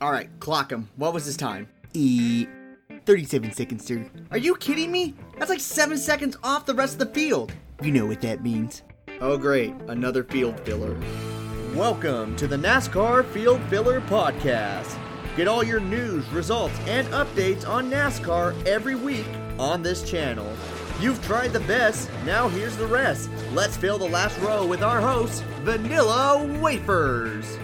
All right, clock him. What was his time? E. 37 seconds, sir. Are you kidding me? That's like seven seconds off the rest of the field. You know what that means. Oh, great. Another field filler. Welcome to the NASCAR Field Filler Podcast. Get all your news, results, and updates on NASCAR every week on this channel. You've tried the best, now here's the rest. Let's fill the last row with our hosts, Vanilla Wafers.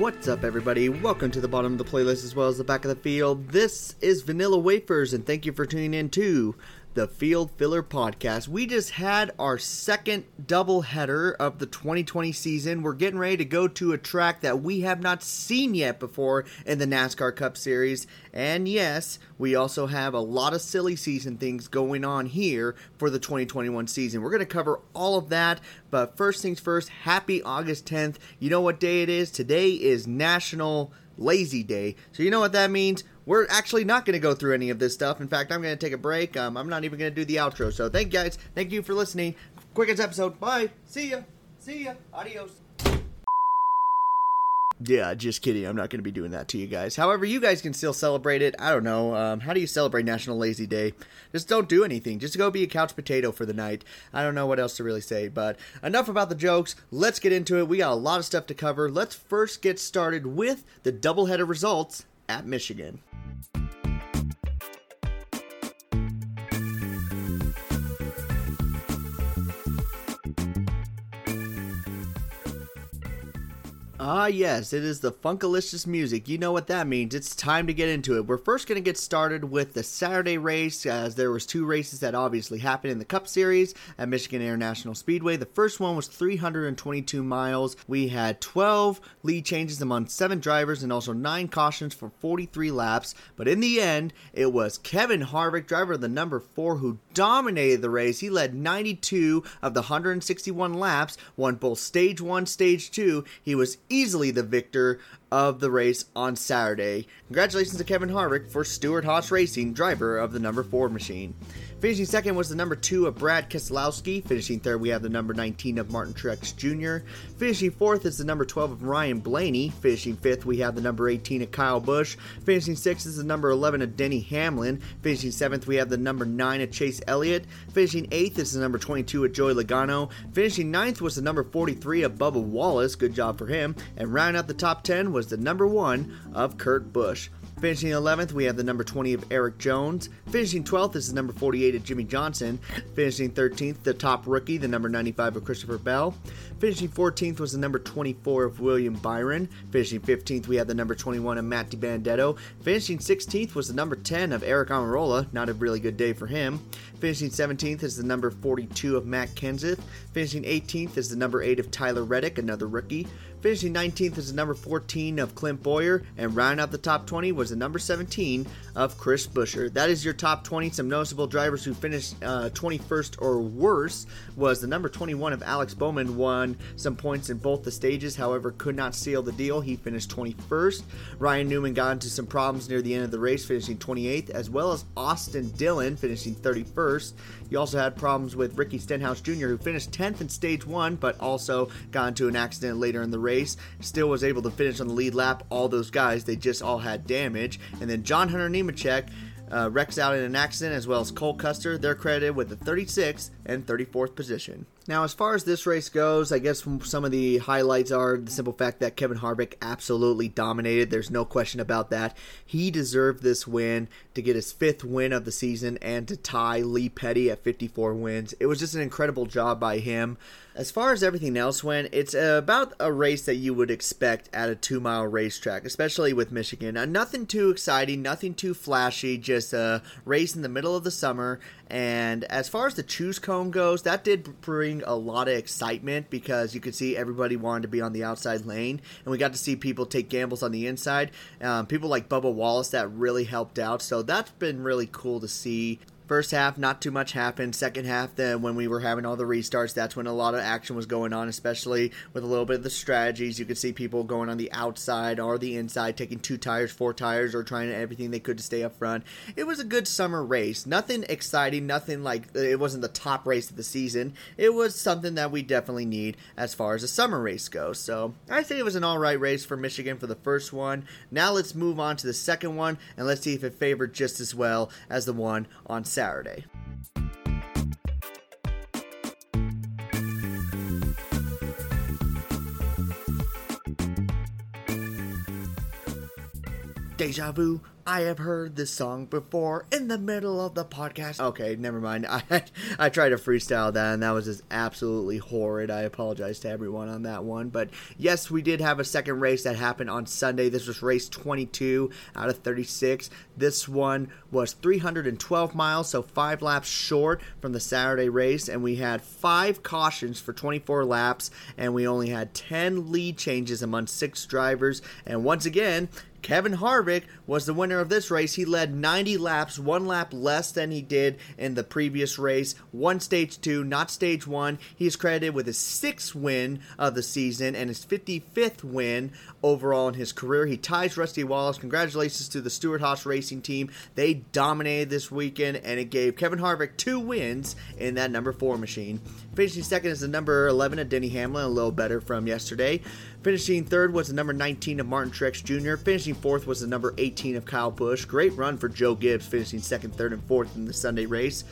What's up, everybody? Welcome to the bottom of the playlist as well as the back of the field. This is Vanilla Wafers, and thank you for tuning in to the Field Filler Podcast. We just had our second double header of the 2020 season. We're getting ready to go to a track that we have not seen yet before in the NASCAR Cup Series. And yes, we also have a lot of silly season things going on here for the 2021 season. We're going to cover all of that, but first things first, happy August 10th. You know what day it is? Today is National Lazy Day. So you know what that means? We're actually not going to go through any of this stuff. In fact, I'm going to take a break. Um, I'm not even going to do the outro. So thank you guys. Thank you for listening. Quickest episode. Bye. See ya. See ya. Adios. Yeah, just kidding. I'm not going to be doing that to you guys. However, you guys can still celebrate it. I don't know. Um, how do you celebrate National Lazy Day? Just don't do anything. Just go be a couch potato for the night. I don't know what else to really say. But enough about the jokes. Let's get into it. We got a lot of stuff to cover. Let's first get started with the doubleheader results at Michigan. Ah, yes, it is the Funkalicious music. You know what that means. It's time to get into it. We're first going to get started with the Saturday race, as there was two races that obviously happened in the Cup Series at Michigan International Speedway. The first one was 322 miles. We had 12 lead changes among seven drivers and also nine cautions for 43 laps. But in the end, it was Kevin Harvick, driver of the number four, who dominated the race. He led 92 of the 161 laps, won both stage one, stage two. He was easily the victor of the race on Saturday. Congratulations to Kevin Harvick for Stewart Haas Racing, driver of the number 4 machine. Finishing second was the number 2 of Brad Keselowski. Finishing third, we have the number 19 of Martin Truex Jr. Finishing fourth is the number 12 of Ryan Blaney. Finishing fifth, we have the number 18 of Kyle Busch. Finishing sixth is the number 11 of Denny Hamlin. Finishing seventh, we have the number 9 of Chase Elliott. Finishing eighth is the number 22 of Joey Logano. Finishing ninth was the number 43 of Bubba Wallace. Good job for him. And rounding out the top 10 was the number 1 of Kurt Busch. Finishing 11th, we have the number 20 of Erik Jones. Finishing 12th is the number 48 of Jimmie Johnson. Finishing 13th, the top rookie, the number 95 of Christopher Bell. Finishing 14th was the number 24 of William Byron. Finishing 15th, we have the number 21 of Matt DiBenedetto. Finishing 16th was the number 10 of Aric Almirola. Not a really good day for him. Finishing 17th is the number 42 of Matt Kenseth. Finishing 18th is the number 8 of Tyler Reddick, another rookie. Finishing 19th is the number 14 of Clint Bowyer, and rounding out the top 20 was the number 17 of Chris Buescher. That is your top 20. Some noticeable drivers who finished uh, 21st or worse was the number 21 of Alex Bowman, won some points in both the stages, however, could not seal the deal. He finished 21st. Ryan Newman got into some problems near the end of the race, finishing 28th, as well as Austin Dillon finishing 31st. You also had problems with Ricky Stenhouse Jr., who finished 10th in stage one, but also got into an accident later in the race. Still was able to finish on the lead lap. All those guys, they just all had damage. And then John Hunter Nemechek uh, wrecks out in an accident, as well as Cole Custer. They're credited with the 36th and 34th position. Now, as far as this race goes, I guess some of the highlights are the simple fact that Kevin Harvick absolutely dominated. There's no question about that. He deserved this win to get his fifth win of the season and to tie Lee Petty at 54 wins. It was just an incredible job by him. As far as everything else went, it's about a race that you would expect at a two mile racetrack, especially with Michigan. Uh, nothing too exciting, nothing too flashy, just a race in the middle of the summer. And as far as the choose cone goes, that did bring a lot of excitement because you could see everybody wanted to be on the outside lane, and we got to see people take gambles on the inside. Um, people like Bubba Wallace that really helped out, so that's been really cool to see First half, not too much happened. Second half, then when we were having all the restarts, that's when a lot of action was going on, especially with a little bit of the strategies. You could see people going on the outside or the inside, taking two tires, four tires, or trying everything they could to stay up front. It was a good summer race. Nothing exciting, nothing like it wasn't the top race of the season. It was something that we definitely need as far as a summer race goes. So I say it was an all right race for Michigan for the first one. Now let's move on to the second one and let's see if it favored just as well as the one on Saturday. Saturday. Deja vu. I have heard this song before in the middle of the podcast. Okay, never mind. I I tried to freestyle that and that was just absolutely horrid. I apologize to everyone on that one. But yes, we did have a second race that happened on Sunday. This was race 22 out of 36. This one was 312 miles, so 5 laps short from the Saturday race and we had 5 cautions for 24 laps and we only had 10 lead changes among 6 drivers. And once again, Kevin Harvick was the winner of this race. He led 90 laps, one lap less than he did in the previous race. Won stage two, not stage one. He is credited with his sixth win of the season and his 55th win overall in his career. He ties Rusty Wallace. Congratulations to the Stewart-Haas Racing team. They dominated this weekend and it gave Kevin Harvick two wins in that number four machine. Finishing second is the number 11 of Denny Hamlin, a little better from yesterday. Finishing third was the number 19 of Martin Truex Jr. Finishing fourth was the number 18 of Kyle Busch. Great run for Joe Gibbs, finishing second, third, and fourth in the Sunday race.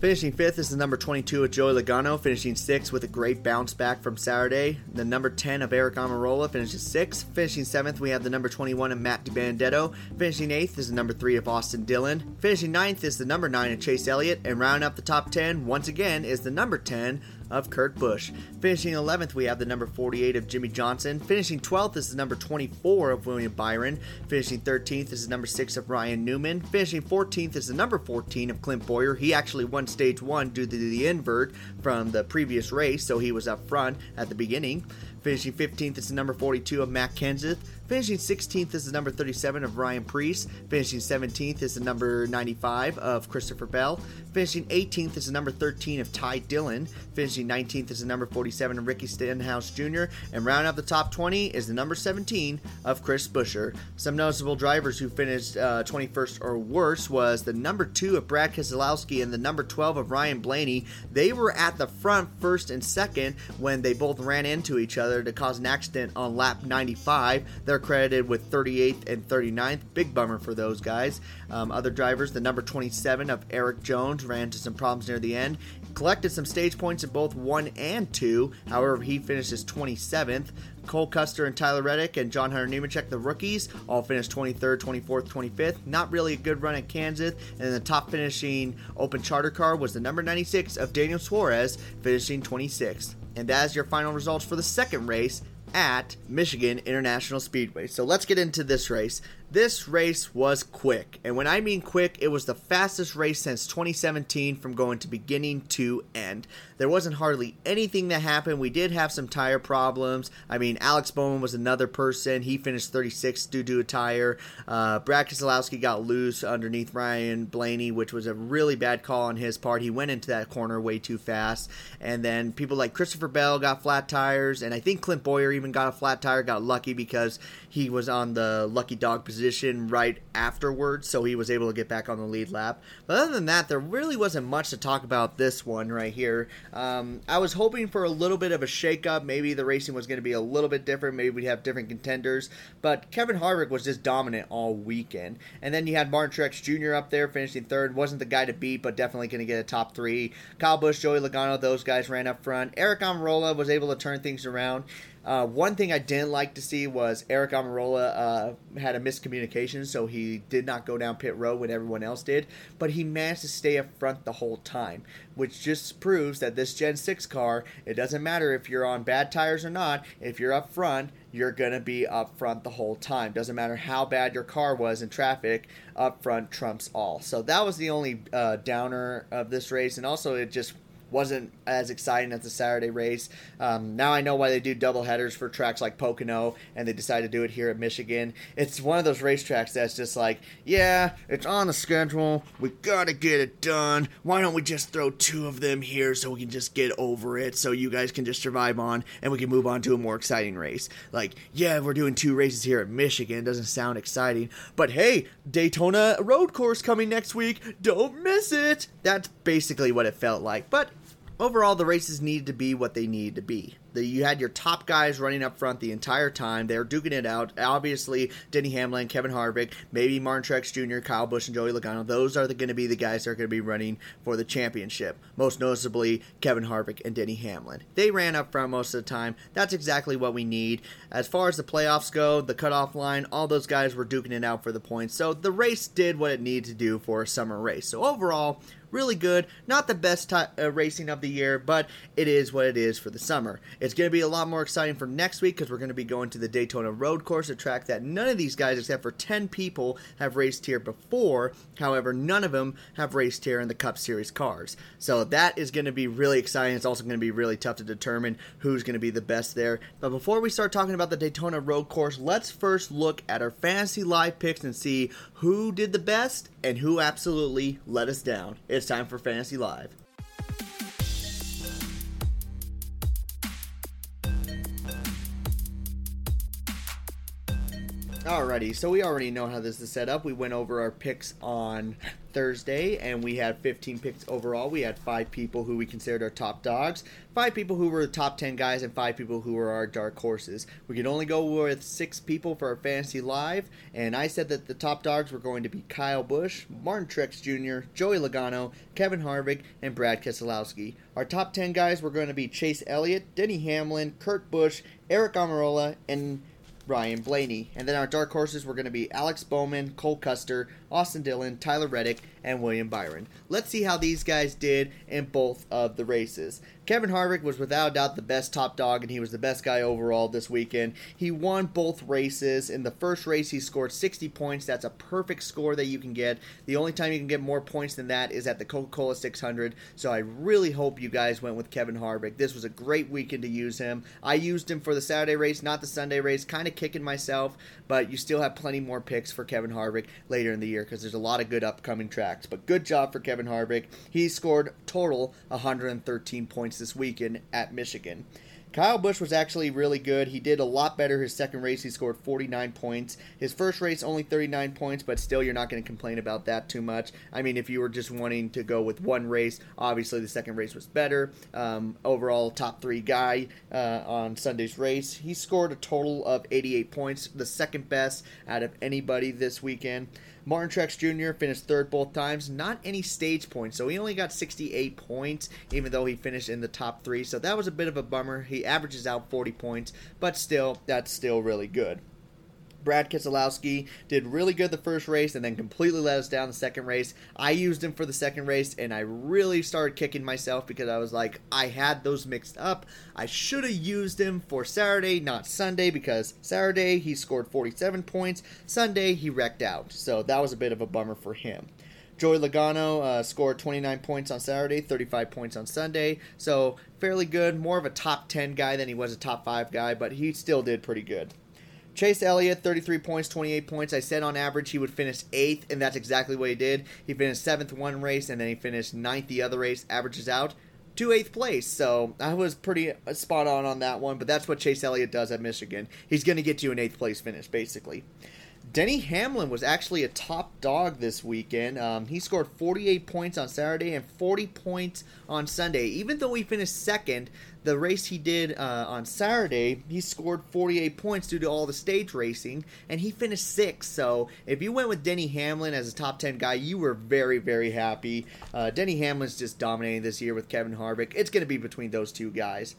Finishing fifth is the number 22 of Joey Logano, finishing sixth with a great bounce back from Saturday. The number 10 of Aric Almirola finishes sixth. Finishing seventh, we have the number 21 of Matt DiBenedetto. Finishing eighth is the number 3 of Austin Dillon. Finishing ninth is the number 9 of Chase Elliott. And rounding up the top 10, once again, is the number 10 of Kurt Busch. Finishing 11th, we have the number 48 of Jimmie Johnson. Finishing 12th is the number 24 of William Byron. Finishing 13th is the number 6 of Ryan Newman. Finishing 14th is the number 14 of Clint Bowyer. He actually won stage 1 due to the invert from the previous race, so he was up front at the beginning. Finishing 15th is the number 42 of Matt Kenseth. Finishing 16th is the number 37 of Ryan Preece. Finishing 17th is the number 95 of Christopher Bell. Finishing 18th is the number 13 of Ty Dillon. Finishing 19th is the number 47 of Ricky Stenhouse Jr. And rounding out the top 20 is the number 17 of Chris Buescher. Some noticeable drivers who finished uh, 21st or worse was the number 2 of Brad Keselowski and the number 12 of Ryan Blaney. They were at the front first and second when they both ran into each other to cause an accident on lap 95. They're credited with 38th and 39th. Big bummer for those guys. Um, other drivers, the number 27 of Erik Jones ran into some problems near the end. Collected some stage points in both 1 and 2. However, he finishes 27th. Cole Custer and Tyler Reddick and John Hunter Nemechek, the rookies, all finished 23rd, 24th, 25th. Not really a good run at Kansas. And the top finishing open charter car was the number 96 of Daniel Suarez, finishing 26th. And that is your final results for the second race, at Michigan International Speedway. So let's get into this race. This race was quick. And when I mean quick, it was the fastest race since 2017 from going to beginning to end. There wasn't hardly anything that happened. We did have some tire problems. I mean, Alex Bowman was another person. He finished 36th due to a tire. Uh, Brad Keselowski got loose underneath Ryan Blaney, which was a really bad call on his part. He went into that corner way too fast. And then people like Christopher Bell got flat tires. And I think Clint Bowyer even got a flat tire, got lucky because he was on the lucky dog position position right afterwards, so he was able to get back on the lead lap. But other than that, there really wasn't much to talk about this one right here. Um, I was hoping for a little bit of a shakeup. Maybe the racing was going to be a little bit different. Maybe we'd have different contenders. But Kevin Harvick was just dominant all weekend. And then you had Martin Truex Jr. up there finishing third. Wasn't the guy to beat, but definitely going to get a top three. Kyle Busch, Joey Logano, those guys ran up front. Aric Almirola was able to turn things around. Uh, one thing I didn't like to see was Aric Almirola uh, had a miscommunication, so he did not go down pit road when everyone else did, but he managed to stay up front the whole time, which just proves that this Gen 6 car, it doesn't matter if you're on bad tires or not, if you're up front, you're going to be up front the whole time. Doesn't matter how bad your car was in traffic, up front trumps all. So that was the only uh, downer of this race, and also it just wasn't as exciting as the Saturday race. Um, now I know why they do double headers for tracks like Pocono, and they decided to do it here at Michigan. It's one of those racetracks that's just like, yeah, it's on the schedule. We gotta get it done. Why don't we just throw two of them here so we can just get over it, so you guys can just survive on, and we can move on to a more exciting race. Like, yeah, we're doing two races here at Michigan. Doesn't sound exciting, but hey, Daytona road course coming next week. Don't miss it. That's basically what it felt like, but overall, the races needed to be what they needed to be. The, you had your top guys running up front the entire time. They were duking it out. Obviously, Denny Hamlin, Kevin Harvick, maybe Martin Truex Jr., Kyle Busch, and Joey Logano. Those are going to be the guys that are going to be running for the championship. Most noticeably, Kevin Harvick and Denny Hamlin. They ran up front most of the time. That's exactly what we need. As far as the playoffs go, the cutoff line, all those guys were duking it out for the points. So the race did what it needed to do for a summer race. So overall, really good. Not the best uh, racing of the year, but it is what it is for the summer. It's going to be a lot more exciting for next week because we're going to be going to the Daytona Road Course, a track that none of these guys, except for 10 people, have raced here before. However, none of them have raced here in the Cup Series cars. So that is going to be really exciting. It's also going to be really tough to determine who's going to be the best there. But before we start talking about the Daytona Road Course, let's first look at our fantasy live picks and see who did the best and who absolutely let us down. It's time for Fantasy Live. Alrighty, so we already know how this is set up. We went over our picks on Thursday, and we had 15 picks overall. We had five people who we considered our top dogs, five people who were the top 10 guys, and five people who were our dark horses. We could only go with six people for our fantasy live, and I said that the top dogs were going to be Kyle Busch, Martin Truex Jr., Joey Logano, Kevin Harvick, and Brad Keselowski. Our top 10 guys were going to be Chase Elliott, Denny Hamlin, Kurt Busch, Aric Almirola, and Ryan Blaney. And then our dark horses were going to be Alex Bowman, Cole Custer, Austin Dillon, Tyler Reddick, and William Byron. Let's see how these guys did in both of the races. Kevin Harvick was without doubt the best top dog, and he was the best guy overall this weekend. He won both races. In the first race, he scored 60 points. That's a perfect score that you can get. The only time you can get more points than that is at the Coca Cola 600. So I really hope you guys went with Kevin Harvick. This was a great weekend to use him. I used him for the Saturday race, not the Sunday race. Kind of kicking myself, but you still have plenty more picks for Kevin Harvick later in the year because there's a lot of good upcoming tracks. But good job for Kevin Harvick. He scored total 113 points this weekend at Michigan. Kyle Busch was actually really good. He did a lot better his second race. He scored 49 points. His first race only 39 points, but still you're not going to complain about that too much. I mean, if you were just wanting to go with one race, obviously the second race was better. Um, overall, top three guy uh, on Sunday's race. He scored a total of 88 points, the second best out of anybody this weekend. Martin Truex Jr. finished third both times. Not any stage points, so he only got 68 points, even though he finished in the top three. So that was a bit of a bummer. He averages out 40 points, but still, that's still really good. Brad Keselowski did really good the first race and then completely let us down the second race. I used him for the second race and I really started kicking myself because I was like, I had those mixed up. I should have used him for Saturday, not Sunday, because Saturday he scored 47 points. Sunday he wrecked out. So that was a bit of a bummer for him. Joey Logano uh, scored 29 points on Saturday, 35 points on Sunday. So fairly good. More of a top 10 guy than he was a top 5 guy, but he still did pretty good. Chase Elliott, 33 points, 28 points. I said on average he would finish eighth, and that's exactly what he did. He finished seventh one race, and then he finished ninth the other race. Averages out to eighth place. So I was pretty uh, spot on on that one, but that's what Chase Elliott does at Michigan. He's going to get you an eighth place finish, basically. Denny Hamlin was actually a top dog this weekend. Um, he scored 48 points on Saturday and 40 points on Sunday. Even though he finished second, the race he did uh, on Saturday, he scored 48 points due to all the stage racing, and he finished sixth. So if you went with Denny Hamlin as a top 10 guy, you were very, very happy. Uh, Denny Hamlin's just dominating this year with Kevin Harvick. It's going to be between those two guys.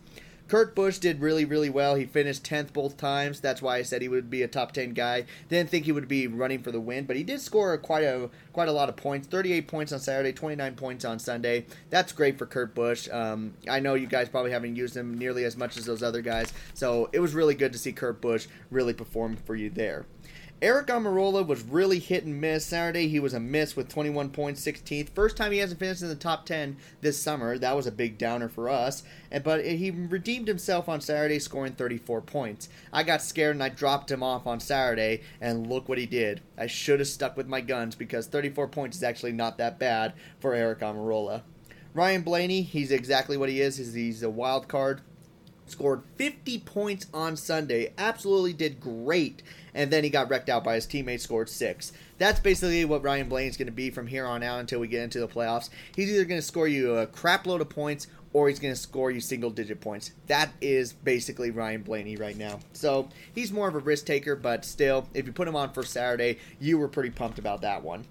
Kurt Busch did really, really well. He finished 10th both times. That's why I said he would be a top 10 guy. Didn't think he would be running for the win, but he did score quite a quite a lot of points. 38 points on Saturday, 29 points on Sunday. That's great for Kurt Busch. Um, I know you guys probably haven't used him nearly as much as those other guys, so it was really good to see Kurt Busch really perform for you there. Aric Almirola was really hit and miss. Saturday, he was a miss with 21 points, 16th. First time he hasn't finished in the top 10 this summer. That was a big downer for us. And But he redeemed himself on Saturday, scoring 34 points. I got scared and I dropped him off on Saturday, and look what he did. I should have stuck with my guns because 34 points is actually not that bad for Aric Almirola. Ryan Blaney, he's exactly what he is. He's a wild card scored 50 points on Sunday. Absolutely did great. And then he got wrecked out by his teammates, scored six. That's basically what Ryan Blaney's going to be from here on out until we get into the playoffs. He's either going to score you a crap load of points or he's going to score you single digit points. That is basically Ryan Blaney right now. So he's more of a risk taker, but still, if you put him on for Saturday, you were pretty pumped about that one.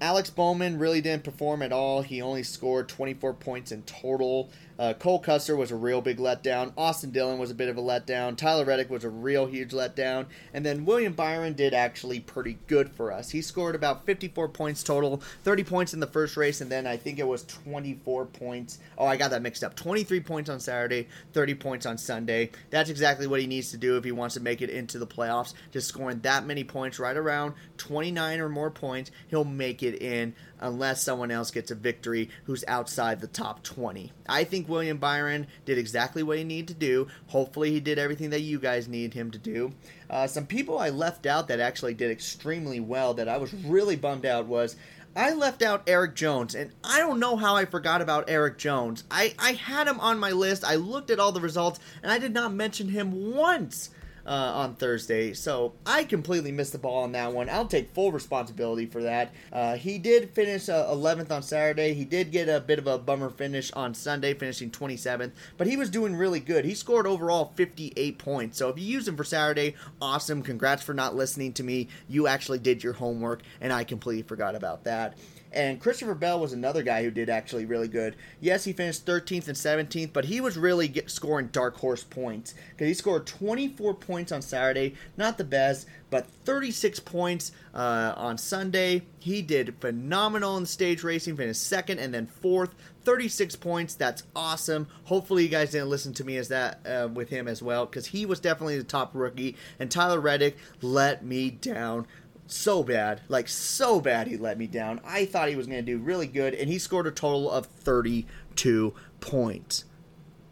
Alex Bowman really didn't perform at all. He only scored 24 points in total. Uh, Cole Custer was a real big letdown. Austin Dillon was a bit of a letdown. Tyler Reddick was a real huge letdown. And then William Byron did actually pretty good for us. He scored about 54 points total, 30 points in the first race, and then I think it was 24 points. Oh, I got that mixed up. 23 points on Saturday, 30 points on Sunday. That's exactly what he needs to do if he wants to make it into the playoffs. Just scoring that many points, right around 29 or more points, he'll make it in unless someone else gets a victory who's outside the top 20. I think William Byron did exactly what he needed to do. Hopefully, he did everything that you guys need him to do. Uh, some people I left out that actually did extremely well that I was really bummed out was. I left out Erik Jones, and I don't know how I forgot about Erik Jones. I, I had him on my list. I looked at all the results, and I did not mention him once uh, on Thursday. So I completely missed the ball on that one. I'll take full responsibility for that. Uh, he did finish uh, 11th on Saturday. He did get a bit of a bummer finish on Sunday, finishing 27th, but he was doing really good. He scored overall 58 points. So if you use him for Saturday, awesome. Congrats for not listening to me. You actually did your homework, and I completely forgot about that. And Christopher Bell was another guy who did actually really good. Yes, he finished 13th and 17th, but he was really get, scoring dark horse points because he scored 24 points on Saturday. Not the best, but 36 points uh, on Sunday. He did phenomenal in the stage racing, finished second and then fourth. 36 points. That's awesome. Hopefully, you guys didn't listen to me as that uh, with him as well because he was definitely the top rookie. And Tyler Reddick let me down so bad, like so bad he let me down. I thought he was going to do really good, and he scored a total of 32 points.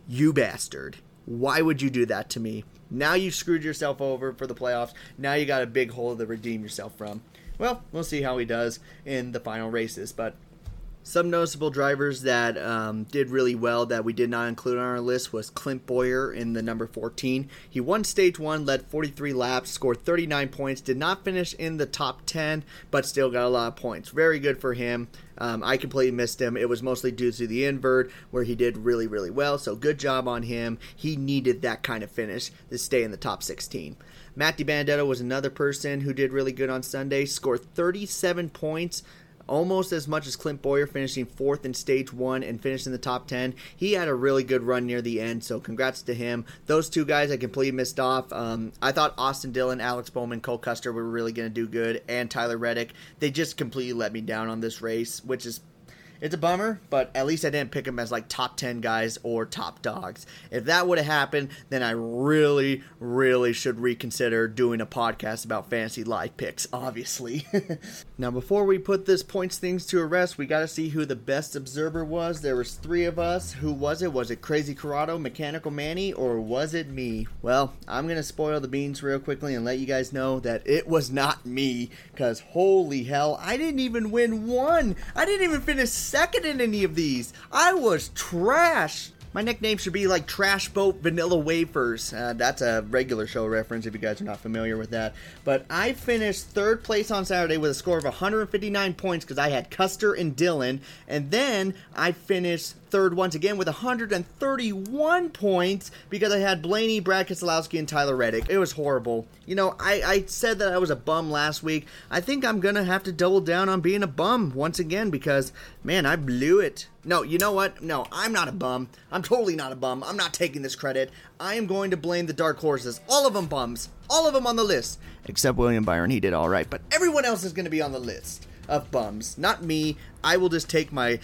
You bastard. Why would you do that to me? Now you've screwed yourself over for the playoffs. Now you got a big hole to redeem yourself from. Well, we'll see how he does in the final races, but some noticeable drivers that um, did really well that we did not include on our list was Clint Bowyer in the number 14. He won stage one, led 43 laps, scored 39 points, did not finish in the top 10, but still got a lot of points. Very good for him. Um, I completely missed him. It was mostly due to the invert, where he did really, really well. So good job on him. He needed that kind of finish to stay in the top 16. Matt DiBenedetto was another person who did really good on Sunday, scored 37 points almost as much as Clint Bowyer, finishing fourth in stage one and finishing the top 10. He had a really good run near the end, so congrats to him. Those two guys I completely missed off. Um, I thought Austin Dillon, Alex Bowman, Cole Custer were really going to do good, and Tyler Reddick. They just completely let me down on this race, which is it's a bummer, but at least I didn't pick them as like top 10 guys or top dogs. If that would have happened, then I really, really should reconsider doing a podcast about fantasy live picks, obviously. now, before we put this points things to a rest, we got to see who the best observer was. There was three of us. Who was it? Was it Crazy Corrado, Mechanical Manny, or was it me? Well, I'm going to spoil the beans real quickly and let you guys know that it was not me, because holy hell, I didn't even win one. I didn't even finish second in any of these. I was trash. My nickname should be like Trash Boat Vanilla Wafers. Uh, that's a regular show reference if you guys are not familiar with that. But I finished third place on Saturday with a score of 159 points because I had Custer and Dillon. And then I finished third once again with 131 points because I had Blaney, Brad Keselowski, and Tyler Reddick. It was horrible. You know, I, I said that I was a bum last week. I think I'm going to have to double down on being a bum once again because, man, I blew it. No, you know what? No, I'm not a bum. I'm totally not a bum. I'm not taking this credit. I am going to blame the dark horses. All of them bums. All of them on the list. Except William Byron. He did all right. But everyone else is going to be on the list of bums. Not me. I will just take my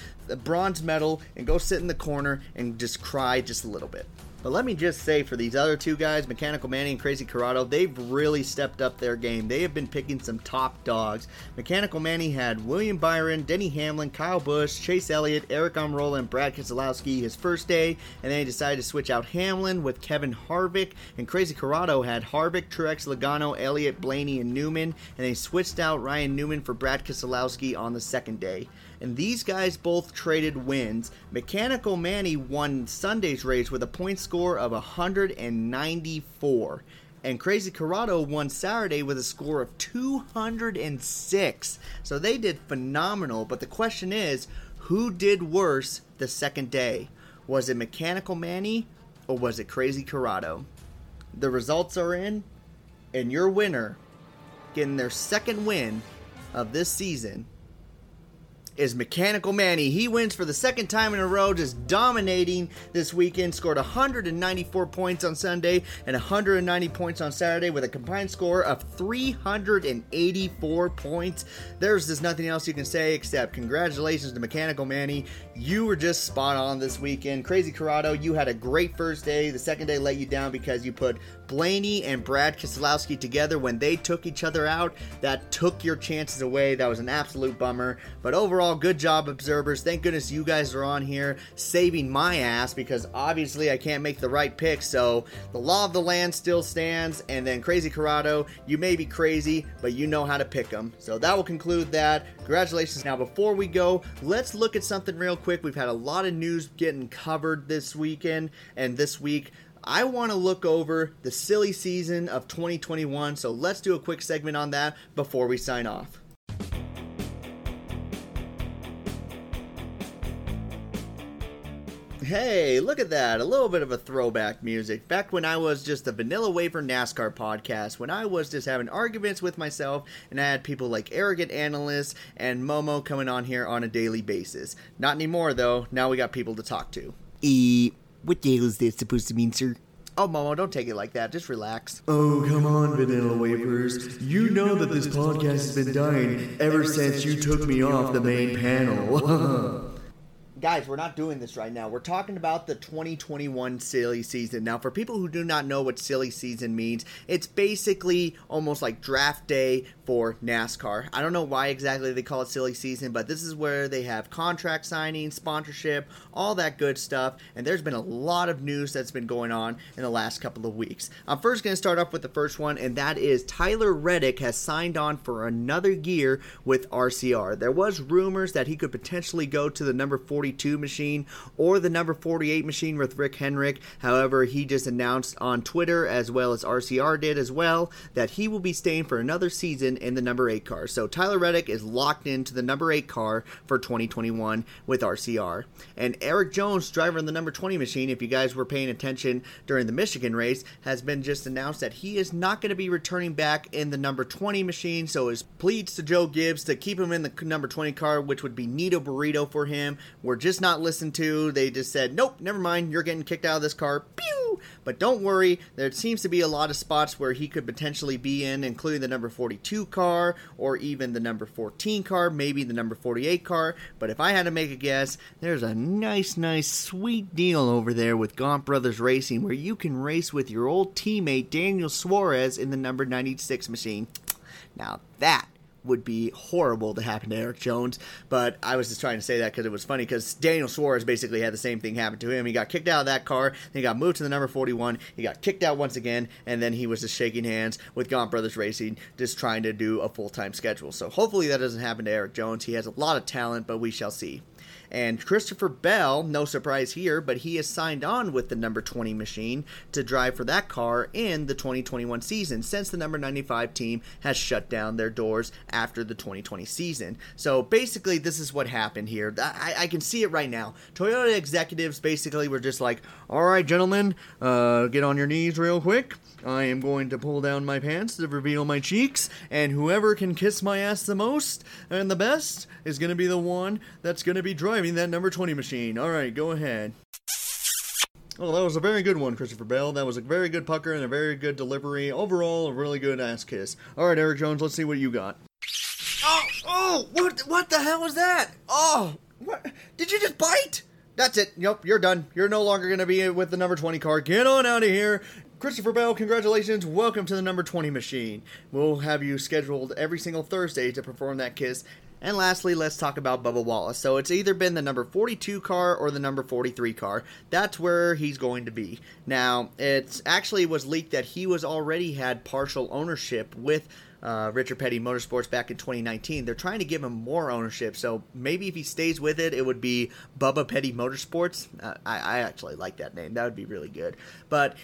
bronze medal and go sit in the corner and just cry just a little bit. But let me just say for these other two guys, Mechanical Manny and Crazy Corrado, they've really stepped up their game. They have been picking some top dogs. Mechanical Manny had William Byron, Denny Hamlin, Kyle Busch, Chase Elliott, Aric Almirola, and Brad Keselowski his first day, and then he decided to switch out Hamlin with Kevin Harvick. And Crazy Corrado had Harvick, Truex, Logano, Elliott, Blaney, and Newman, and they switched out Ryan Newman for Brad Keselowski on the second day and these guys both traded wins. Mechanical Manny won Sunday's race with a point score of 194. And Crazy Corrado won Saturday with a score of 206. So they did phenomenal. But the question is who did worse the second day? Was it Mechanical Manny or was it Crazy Corrado? The results are in, and your winner, getting their second win of this season, is Mechanical Manny. He wins for the second time in a row, just dominating this weekend. Scored 194 points on Sunday and 190 points on Saturday with a combined score of 384 points. There's just nothing else you can say except congratulations to Mechanical Manny. You were just spot on this weekend. Crazy Corrado, you had a great first day. The second day let you down because you put Blaney and Brad Keselowski together when they took each other out. That took your chances away. That was an absolute bummer. But overall, good job, observers. Thank goodness you guys are on here saving my ass because obviously I can't make the right pick. So the law of the land still stands. And then Crazy Corrado, you may be crazy, but you know how to pick them. So that will conclude that. Congratulations. Now, before we go, let's look at something real quick. We've had a lot of news getting covered this weekend and this week. I want to look over the silly season of 2021, so let's do a quick segment on that before we sign off. Hey, look at that. A little bit of a throwback music. Back when I was just a vanilla waiver NASCAR podcast, when I was just having arguments with myself, and I had people like arrogant analysts and Momo coming on here on a daily basis. Not anymore, though. Now we got people to talk to. E. What the hell is that supposed to mean, sir? Oh, Momo, don't take it like that. Just relax. Oh, come on, Vanilla Wafers. You know that this podcast has been dying ever since you took me off the main panel. guys, we're not doing this right now. We're talking about the 2021 silly season. Now, for people who do not know what silly season means, it's basically almost like draft day for NASCAR. I don't know why exactly they call it silly season, but this is where they have contract signing, sponsorship, all that good stuff. And there's been a lot of news that's been going on in the last couple of weeks. I'm first going to start off with the first one, and that is Tyler Reddick has signed on for another year with RCR. There was rumors that he could potentially go to the number 42 machine or the number 48 machine with Rick Hendrick. However, he just announced on Twitter, as well as RCR did as well, that he will be staying for another season in the number 8 car. So Tyler Reddick is locked into the number 8 car for 2021 with RCR. And Erik Jones, driver in the number 20 machine, if you guys were paying attention during the Michigan race, has been just announced that he is not going to be returning back in the number 20 machine. So his pleads to Joe Gibbs to keep him in the number 20 car, which would be Nito Burrito for him, were just not listened to. They just said, nope, never mind, you're getting kicked out of this car. Pew! But don't worry, there seems to be a lot of spots where he could potentially be in, including the number 42 car or even the number 14 car, maybe the number 48 car. But if I had to make a guess, there's a nice, nice, sweet deal over there with Gaunt Brothers Racing where you can race with your old teammate Daniel Suarez in the number 96 machine. Now that would be horrible to happen to Erik Jones. But I was just trying to say that because it was funny because Daniel Suarez basically had the same thing happen to him. He got kicked out of that car, then he got moved to the number 41. He got kicked out once again, and then he was just shaking hands with Gaunt Brothers Racing, just trying to do a full time schedule. So hopefully that doesn't happen to Erik Jones. He has a lot of talent, but we shall see. And Christopher Bell, no surprise here, but he has signed on with the number 20 machine to drive for that car in the 2021 season since the number 95 team has shut down their doors after the 2020 season. So basically, this is what happened here. I, I can see it right now. Toyota executives basically were just like, all right, gentlemen, uh, get on your knees real quick. I am going to pull down my pants to reveal my cheeks, and whoever can kiss my ass the most and the best is going to be the one that's going to be driving that number 20 machine. All right, go ahead. Oh, that was a very good one, Christopher Bell. That was a very good pucker and a very good delivery. Overall, a really good ass kiss. All right, Erik Jones, let's see what you got. Oh, oh, what, what the hell was that? Oh, what? Did you just bite? That's it. Yep, you're done. You're no longer going to be with the number 20 car. Get on out of here. Christopher Bell, congratulations. Welcome to the number 20 machine. We'll have you scheduled every single Thursday to perform that kiss. And lastly, let's talk about Bubba Wallace. So it's either been the number 42 car or the number 43 car. That's where he's going to be. Now, it actually was leaked that he was already had partial ownership with uh, Richard Petty Motorsports back in 2019. They're trying to give him more ownership, so maybe if he stays with it, it would be Bubba Petty Motorsports. Uh, I, I actually like that name. That would be really good. But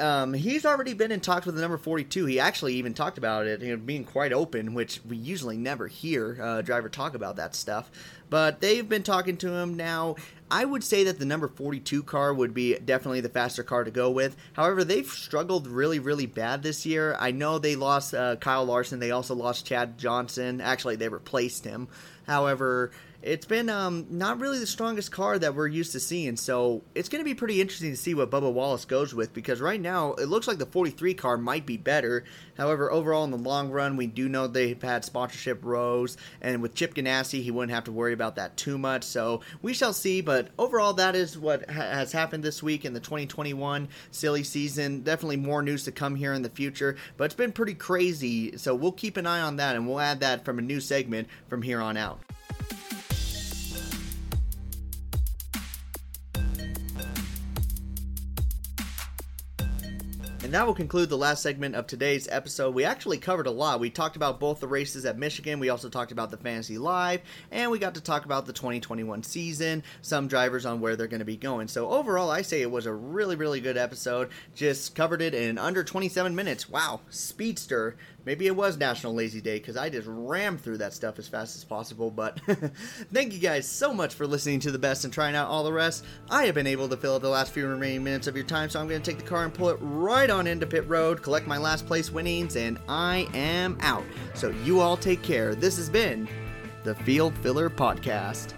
um, he's already been in talks with the number 42. He actually even talked about it, you know, being quite open, which we usually never hear a driver talk about that stuff. But they've been talking to him now. I would say that the number 42 car would be definitely the faster car to go with. However, they've struggled really, really bad this year. I know they lost uh, Kyle Larson. They also lost Chad Johnston. Actually, they replaced him. However, it's been um, not really the strongest car that we're used to seeing. So it's going to be pretty interesting to see what Bubba Wallace goes with because right now it looks like the 43 car might be better. However, overall in the long run, we do know they've had sponsorship rows, and with Chip Ganassi, he wouldn't have to worry about that too much. So we shall see. But overall, that is what ha- has happened this week in the 2021 silly season. Definitely more news to come here in the future, but it's been pretty crazy. So we'll keep an eye on that, and we'll add that from a new segment from here on out. And that will conclude the last segment of today's episode. We actually covered a lot. We talked about both the races at Michigan, we also talked about the Fantasy Live, and we got to talk about the 2021 season, some drivers on where they're going to be going. So, overall, I say it was a really, really good episode. Just covered it in under 27 minutes. Wow, speedster. Maybe it was National Lazy Day because I just rammed through that stuff as fast as possible. But thank you guys so much for listening to the best and trying out all the rest. I have been able to fill up the last few remaining minutes of your time, so I'm going to take the car and pull it right on into pit road, collect my last place winnings, and I am out. So you all take care. This has been the Field Filler Podcast.